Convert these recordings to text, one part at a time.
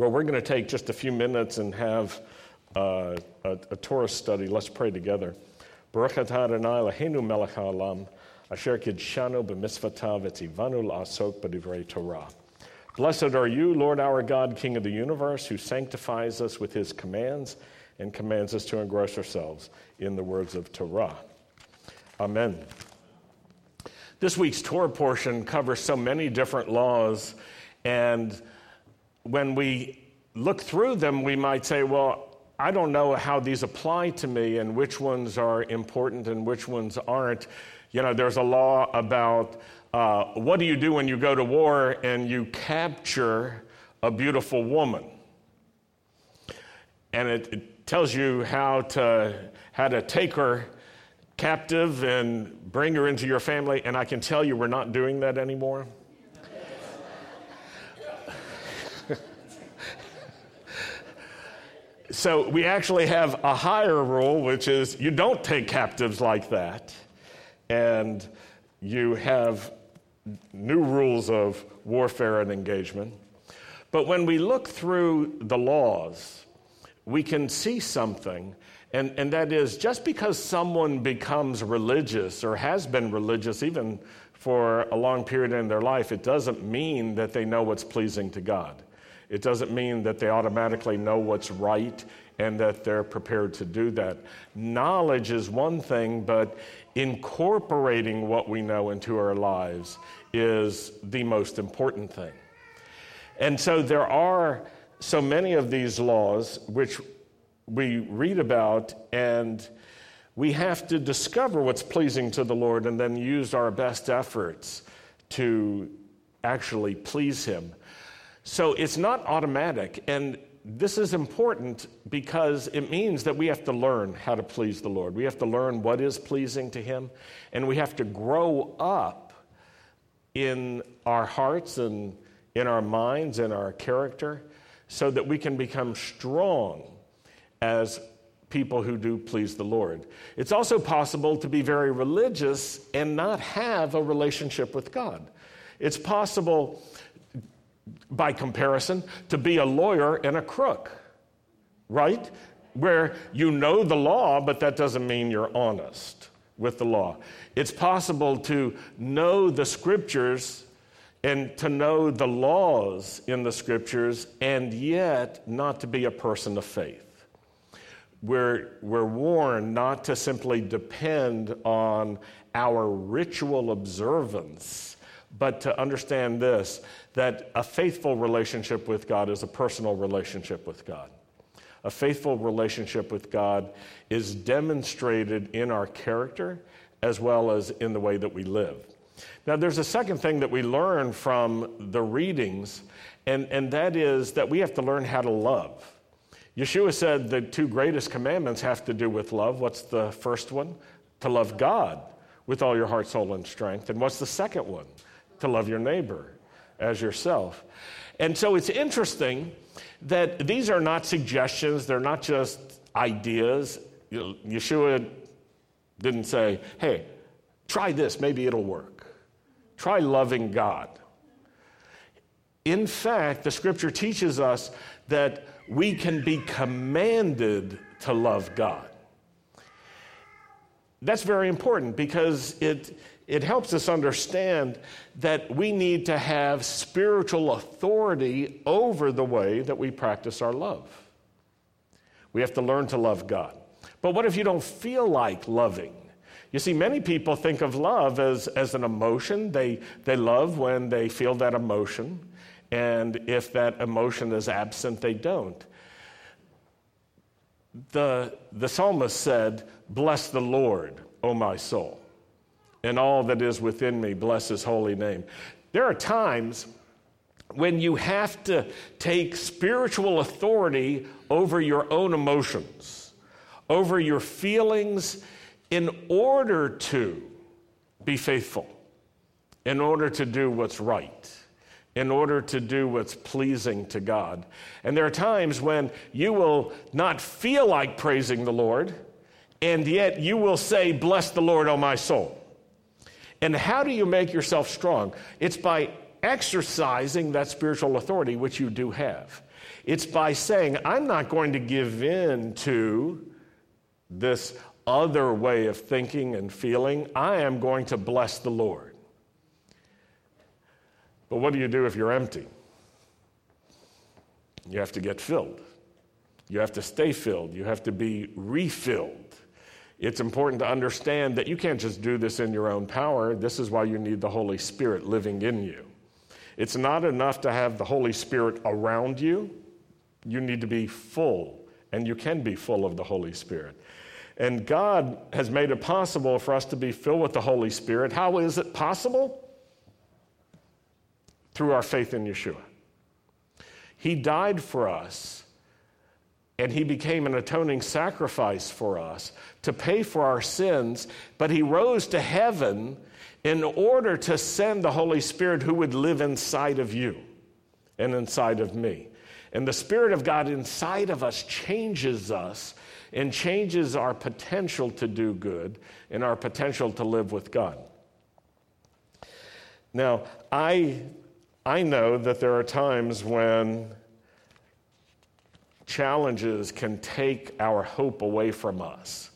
Well, we're going to take just a few minutes and have uh, a, a Torah study. Let's pray together. Blessed are you, Lord our God, King of the universe, who sanctifies us with his commands and commands us to engross ourselves in the words of Torah. Amen. This week's Torah portion covers so many different laws, and when we look through them, we might say, well, I don't know how these apply to me and which ones are important and which ones aren't. You know, there's a law about uh, what do you do when you go to war and you capture a beautiful woman? And it, it tells you how to, how to take her captive and bring her into your family. And I can tell you, we're not doing that anymore. So we actually have a higher rule, which is you don't take captives like that. And you have new rules of warfare and engagement. But when we look through the laws, we can see something, and, and that is just because someone becomes religious or has been religious even for a long period in their life, it doesn't mean that they know what's pleasing to God. It doesn't mean that they automatically know what's right and that they're prepared to do that. Knowledge is one thing, but incorporating what we know into our lives is the most important thing. And so there are so many of these laws which we read about, and we have to discover what's pleasing to the Lord and then use our best efforts to actually please Him. So it's not automatic. And this is important because it means that we have to learn how to please the Lord. We have to learn what is pleasing to Him, and we have to grow up in our hearts and in our minds and our character so that we can become strong as people who do please the Lord. It's also possible to be very religious and not have a relationship with God. It's possible by comparison, to be a lawyer and a crook, right? Where you know the law, but that doesn't mean you're honest with the law. It's possible to know the scriptures and to know the laws in the scriptures and yet not to be a person of faith. We're, we're warned not to simply depend on our ritual observance, but to understand this that a faithful relationship with God is a personal relationship with God. A faithful relationship with God is demonstrated in our character as well as in the way that we live. Now, there's a second thing that we learn from the readings, and, and that is that we have to learn how to love. Yeshua said the two greatest commandments have to do with love. What's the first one? To love God with all your heart, soul, and strength. And what's the second one? To love your neighbor as yourself. And so it's interesting that these are not suggestions, they're not just ideas. Yeshua didn't say, hey, try this, maybe it'll work. Try loving God. In fact, the scripture teaches us that we can be commanded to love God. That's very important because it, it helps us understand that we need to have spiritual authority over the way that we practice our love. We have to learn to love God. But what if you don't feel like loving? You see, many people think of love as, as an emotion. They, they love when they feel that emotion. And if that emotion is absent, they don't. The, the psalmist said, Bless the Lord, O my soul and all that is within me. Bless his holy name. There are times when you have to take spiritual authority over your own emotions, over your feelings, in order to be faithful, in order to do what's right, in order to do what's pleasing to God. And there are times when you will not feel like praising the Lord, and yet you will say, Bless the Lord, O my soul. And how do you make yourself strong? It's by exercising that spiritual authority, which you do have. It's by saying, I'm not going to give in to this other way of thinking and feeling. I am going to bless the Lord. But what do you do if you're empty? You have to get filled. You have to stay filled. You have to be refilled. It's important to understand that you can't just do this in your own power. This is why you need the Holy Spirit living in you. It's not enough to have the Holy Spirit around you. You need to be full, and you can be full of the Holy Spirit. And God has made it possible for us to be filled with the Holy Spirit. How is it possible? Through our faith in Yeshua. He died for us, and He became an atoning sacrifice for us to pay for our sins, but He rose to heaven in order to send the Holy Spirit who would live inside of you and inside of me. And the Spirit of God inside of us changes us and changes our potential to do good and our potential to live with God. Now, I, I know that there are times when challenges can take our hope away from us.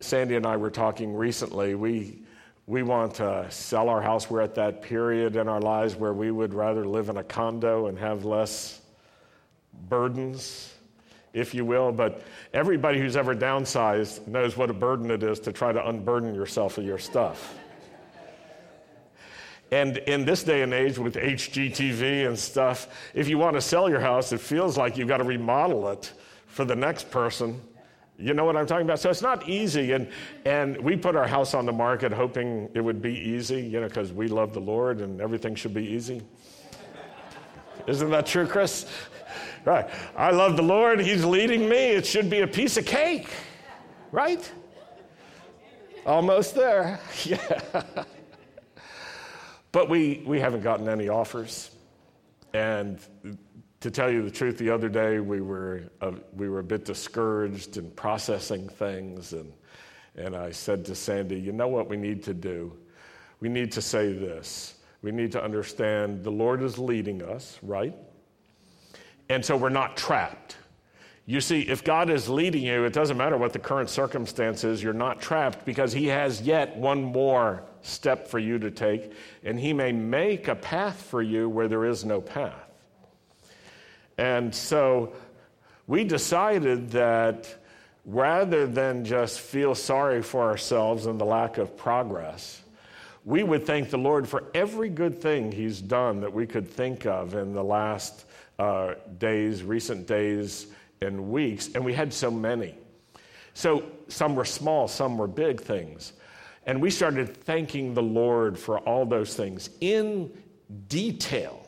Sandy and I were talking recently. We, we want to sell our house. We're at that period in our lives where we would rather live in a condo and have less burdens, if you will. But everybody who's ever downsized knows what a burden it is to try to unburden yourself of your stuff. And in this day and age with HGTV and stuff, if you want to sell your house, it feels like you've got to remodel it for the next person you know what I'm talking about? So it's not easy. And, and we put our house on the market hoping it would be easy, you know, because we love the Lord and everything should be easy. Isn't that true, Chris? Right. I love the Lord. He's leading me. It should be a piece of cake, right? Almost there. Yeah. But we, we haven't gotten any offers. And to tell you the truth, the other day we were, uh, we were a bit discouraged in processing things, and, and I said to Sandy, You know what we need to do? We need to say this. We need to understand the Lord is leading us, right? And so we're not trapped. You see, if God is leading you, it doesn't matter what the current circumstance is, you're not trapped because He has yet one more step for you to take, and He may make a path for you where there is no path. And so we decided that rather than just feel sorry for ourselves and the lack of progress, we would thank the Lord for every good thing He's done that we could think of in the last uh, days, recent days, and weeks. And we had so many. So some were small, some were big things. And we started thanking the Lord for all those things in detail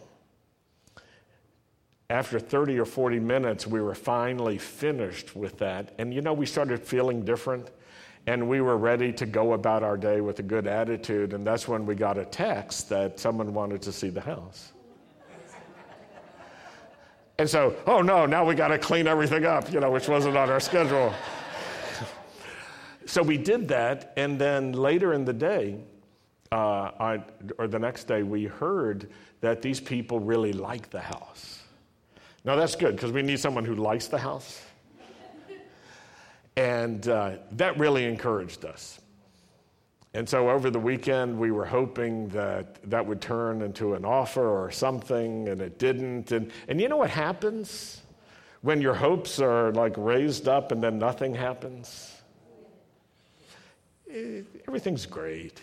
after 30 or 40 minutes, we were finally finished with that. And you know, we started feeling different and we were ready to go about our day with a good attitude. And that's when we got a text that someone wanted to see the house. And so, oh no, now we got to clean everything up, you know, which wasn't on our schedule. So we did that. And then later in the day, uh, I, or the next day, we heard that these people really liked the house. Now that's good because we need someone who likes the house. And uh, that really encouraged us. And so over the weekend, we were hoping that that would turn into an offer or something, and it didn't. And, and you know what happens when your hopes are like raised up and then nothing happens? Eh, everything's great.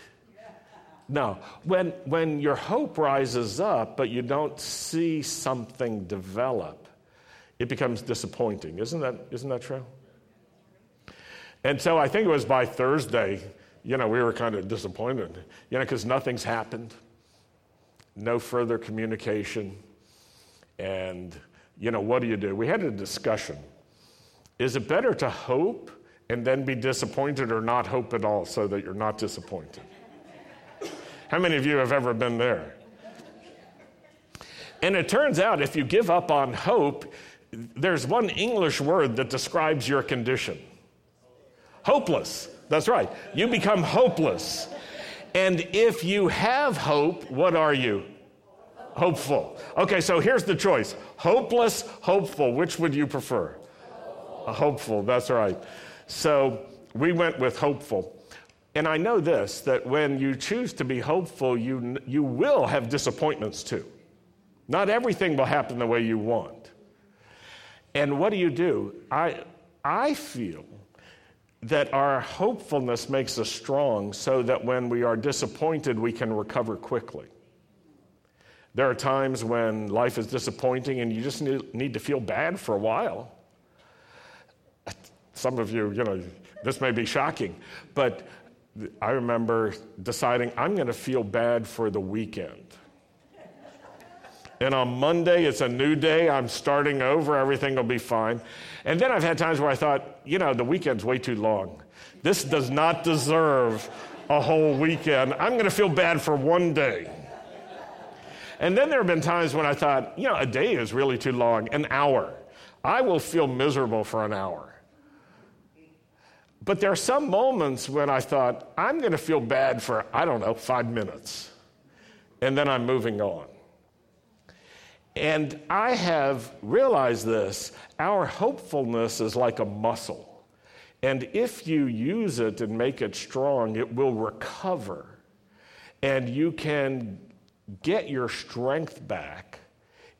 No, when, when your hope rises up, but you don't see something develop, it becomes disappointing. Isn't that, isn't that true? And so I think it was by Thursday, you know, we were kind of disappointed, you know, because nothing's happened, no further communication. And, you know, what do you do? We had a discussion. Is it better to hope and then be disappointed or not hope at all so that you're not disappointed? How many of you have ever been there? And it turns out if you give up on hope, there's one English word that describes your condition hopeless. That's right. You become hopeless. And if you have hope, what are you? Hopeful. Okay, so here's the choice hopeless, hopeful. Which would you prefer? A hopeful, that's right. So we went with hopeful. And I know this that when you choose to be hopeful, you, you will have disappointments too. Not everything will happen the way you want. And what do you do? I, I feel that our hopefulness makes us strong so that when we are disappointed, we can recover quickly. There are times when life is disappointing and you just need to feel bad for a while. Some of you, you know, this may be shocking, but I remember deciding I'm going to feel bad for the weekend. And on Monday, it's a new day. I'm starting over. Everything will be fine. And then I've had times where I thought, you know, the weekend's way too long. This does not deserve a whole weekend. I'm going to feel bad for one day. And then there have been times when I thought, you know, a day is really too long, an hour. I will feel miserable for an hour. But there are some moments when I thought, I'm going to feel bad for, I don't know, five minutes. And then I'm moving on. And I have realized this our hopefulness is like a muscle. And if you use it and make it strong, it will recover. And you can get your strength back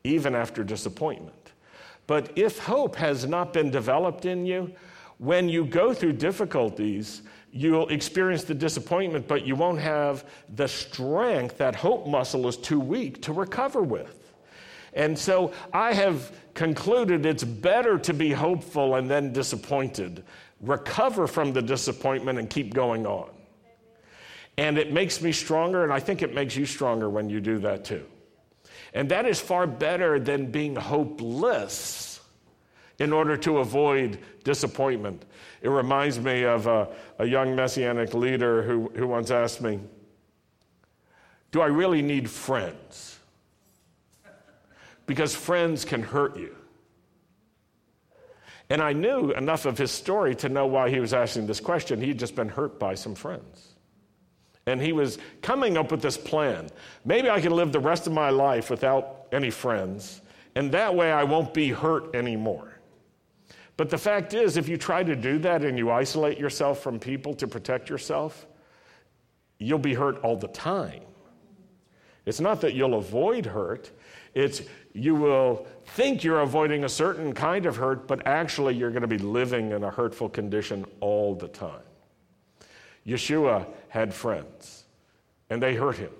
even after disappointment. But if hope has not been developed in you, when you go through difficulties, you'll experience the disappointment, but you won't have the strength that hope muscle is too weak to recover with. And so I have concluded it's better to be hopeful and then disappointed, recover from the disappointment and keep going on. And it makes me stronger, and I think it makes you stronger when you do that too. And that is far better than being hopeless in order to avoid disappointment. It reminds me of a, a young messianic leader who, who once asked me, Do I really need friends? Because friends can hurt you. And I knew enough of his story to know why he was asking this question. He'd just been hurt by some friends. And he was coming up with this plan. Maybe I can live the rest of my life without any friends, and that way I won't be hurt anymore. But the fact is, if you try to do that and you isolate yourself from people to protect yourself, you'll be hurt all the time. It's not that you'll avoid hurt, it's you will think you're avoiding a certain kind of hurt, but actually you're going to be living in a hurtful condition all the time. Yeshua had friends, and they hurt him.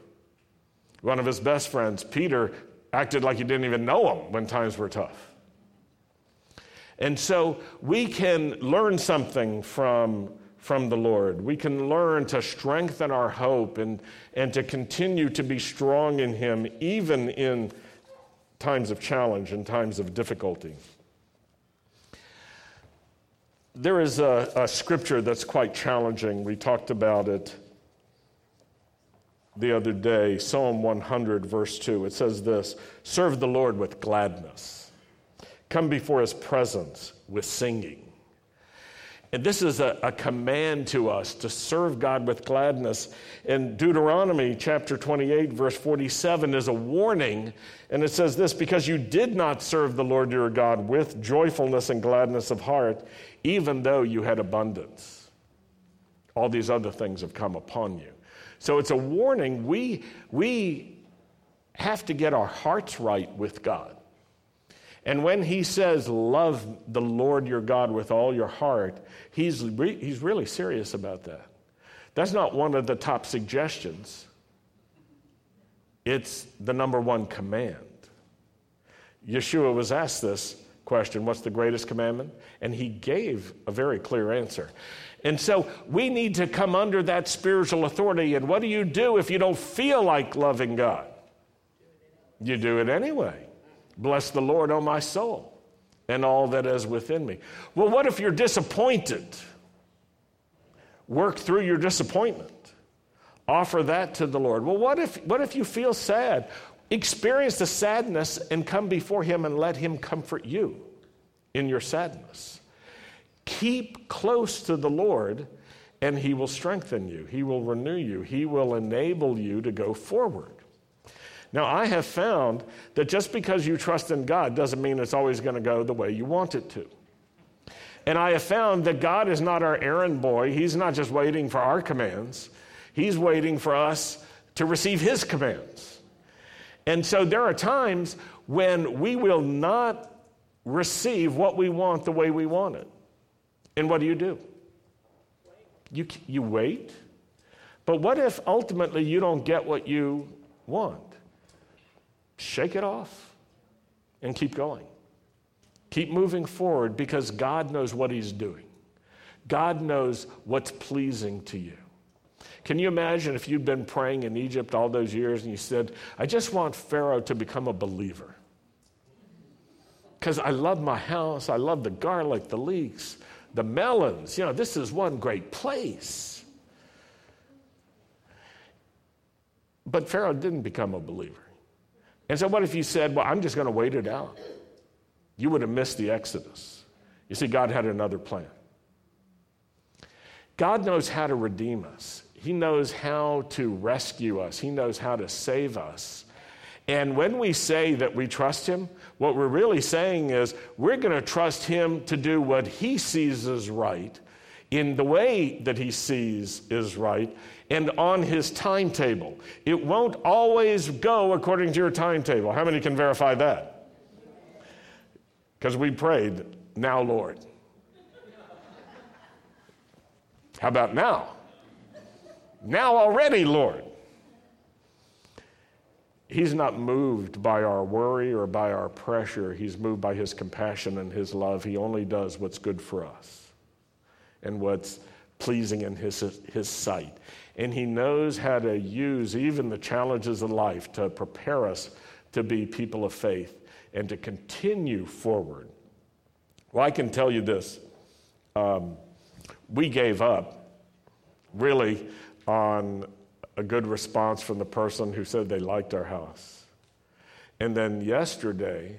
One of his best friends, Peter, acted like he didn't even know him when times were tough. And so we can learn something from, from the Lord. We can learn to strengthen our hope and, and to continue to be strong in Him, even in times of challenge and times of difficulty. There is a, a scripture that's quite challenging. We talked about it the other day Psalm 100, verse 2. It says this Serve the Lord with gladness come before his presence with singing. And this is a, a, command to us to serve God with gladness. In Deuteronomy chapter 28, verse 47, is a warning. And it says this because you did not serve the Lord your God with joyfulness and gladness of heart, even though you had abundance. All these other things have come upon you. So it's a warning. We, we have to get our hearts right with God. And when he says, Love the Lord your God with all your heart, he's, re- he's really serious about that. That's not one of the top suggestions, it's the number one command. Yeshua was asked this question What's the greatest commandment? And he gave a very clear answer. And so we need to come under that spiritual authority. And what do you do if you don't feel like loving God? You do it anyway. Bless the Lord, O my soul, and all that is within me. Well, what if you're disappointed? Work through your disappointment. Offer that to the Lord. Well, what if, what if you feel sad? Experience the sadness and come before Him and let Him comfort you in your sadness. Keep close to the Lord and He will strengthen you, He will renew you, He will enable you to go forward. Now, I have found that just because you trust in God doesn't mean it's always going to go the way you want it to. And I have found that God is not our errand boy. He's not just waiting for our commands, He's waiting for us to receive His commands. And so there are times when we will not receive what we want the way we want it. And what do you do? You, you wait. But what if ultimately you don't get what you want? Shake it off and keep going. Keep moving forward because God knows what He's doing. God knows what's pleasing to you. Can you imagine if you'd been praying in Egypt all those years and you said, I just want Pharaoh to become a believer? Because I love my house, I love the garlic, the leeks, the melons. You know, this is one great place. But Pharaoh didn't become a believer. And so, what if you said, Well, I'm just going to wait it out? You would have missed the Exodus. You see, God had another plan. God knows how to redeem us, He knows how to rescue us, He knows how to save us. And when we say that we trust Him, what we're really saying is we're going to trust Him to do what He sees as right in the way that He sees is right and on His timetable. It won't always go according to your timetable. How many can verify that? Because we prayed, now, Lord. How about now? Now already, Lord. He's not moved by our worry or by our pressure. He's moved by His compassion and His love. He only does what's good for us and what's pleasing in His, his sight. And He knows how to use even the challenges of life to prepare us to be people of faith and to continue forward. Well, I can tell you this um, we gave up really on a good response from the person who said they liked our house. And then yesterday,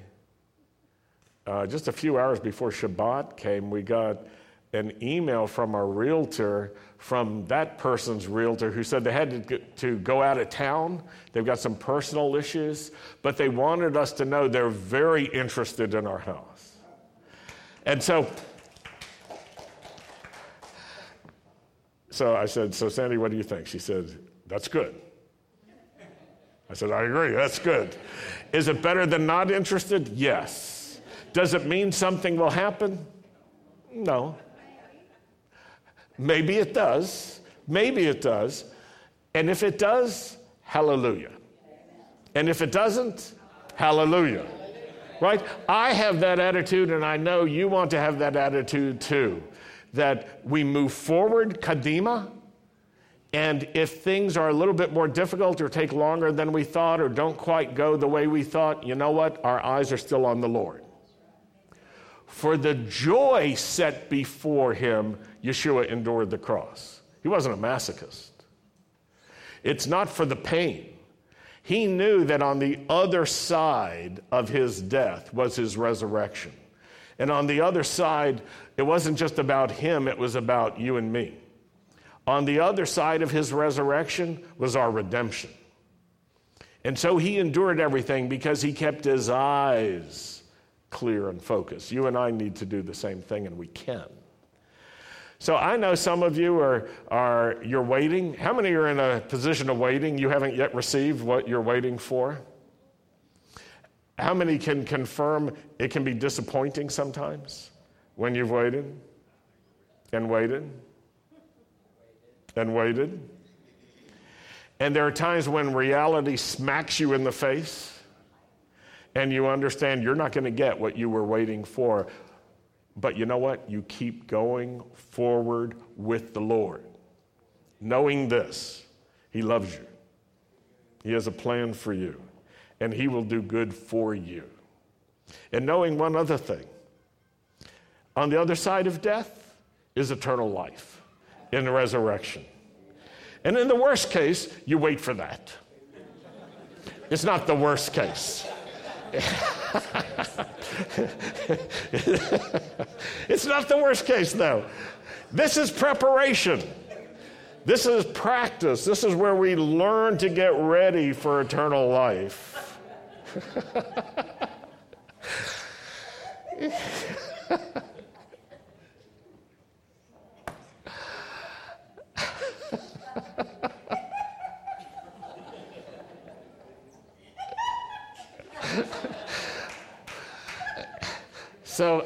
uh, just a few hours before Shabbat came, we got an email from a realtor from that person's realtor who said they had to, go out of town. They've got some personal issues, but they wanted us to know they're very interested in our house. And so so I said, So, Sandy, what do you think? She said, that's good. I said, I agree, that's good. Is it better than not interested? Yes. Does it mean something will happen? No. Maybe it does. Maybe it does. And if it does, hallelujah. And if it doesn't, hallelujah. Right? I have that attitude, and I know you want to have that attitude too. That we move forward, kadima, and if things are a little bit more difficult or take longer than we thought or don't quite go the way we thought, you know what? Our eyes are still on the Lord. For the joy set before him, Yeshua endured the cross. He wasn't a masochist. It's not for the pain. He knew that on the other side of his death was his resurrection. And on the other side, it wasn't just about him, it was about you and me. On the other side of his resurrection was our redemption. And so he endured everything because he kept his eyes clear and focused. You and I need to do the same thing, and we can. So I know some of you are, are you're waiting. How many are in a position of waiting? You haven't yet received what you're waiting for? How many can confirm it can be disappointing sometimes when you've waited and waited? and waited. And there are times when reality smacks you in the face and you understand you're not going to get what you were waiting for. But you know what? You keep going forward with the Lord, knowing this He loves you, He has a plan for you, and He will do good for you. And knowing one other thing on the other side of death is eternal life in the resurrection. And in the worst case, you wait for that. It's not the worst case. it's not the worst case, though. This is preparation. This is practice. This is where we learn to get ready for eternal life. so,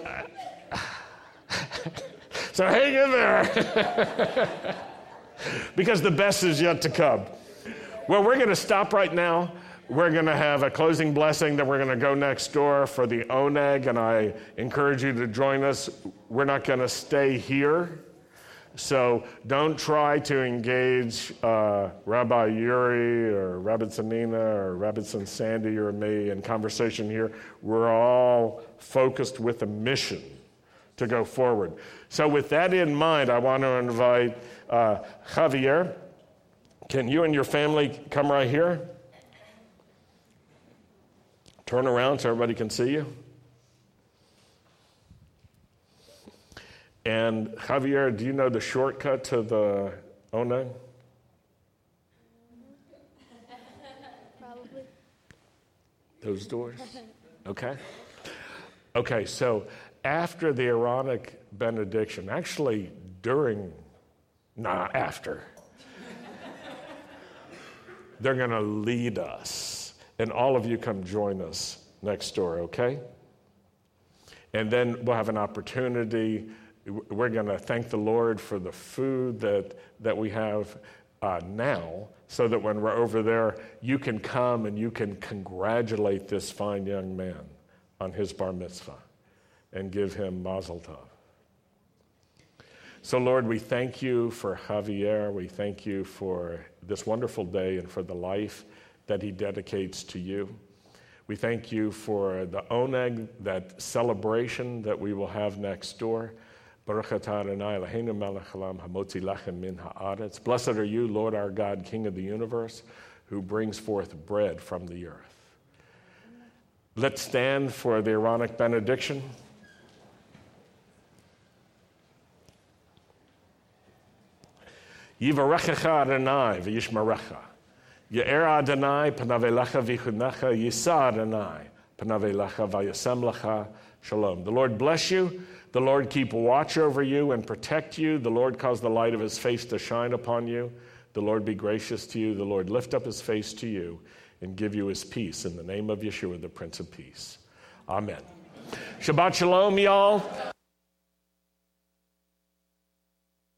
so hang in there. because the best is yet to come. Well, we're going to stop right now. We're going to have a closing blessing, then we're going to go next door for the oneg, and I encourage you to join us. We're not going to stay here. So don't try to engage uh, Rabbi Yuri or Rabbi Sanina or Rabbi Sandy or me in conversation here. We're all focused with a mission to go forward. So, with that in mind, I want to invite uh, Javier. Can you and your family come right here? Turn around so everybody can see you. And Javier, do you know the shortcut to the Oneg? Probably. Those doors? Okay. Okay, so after the Aaronic benediction, actually during, not after, they're going to lead us. And all of you come join us next door, okay? And then we'll have an opportunity. We're going to thank the Lord for the food that, that we have uh, now, so that when we're over there, you can come and you can congratulate this fine young man on his bar mitzvah and give him mazel tov. So, Lord, we thank you for Javier. We thank you for this wonderful day and for the life that he dedicates to you. We thank you for the oneg, that celebration that we will have next door. Blessed are you, Lord our God, King of the universe, who brings forth bread from the earth. Let's stand for the Aaronic benediction. Yivarechecha Adonai v'yishmarecha. Ye'er Adonai panavelecha v'chunecha yisa Adonai panavelecha v'yasem lecha shalom. The Lord bless you. The Lord keep watch over you and protect you. The Lord cause the light of his face to shine upon you. The Lord be gracious to you. The Lord lift up his face to you and give you his peace. In the name of Yeshua, the Prince of Peace. Amen. Shabbat Shalom, y'all.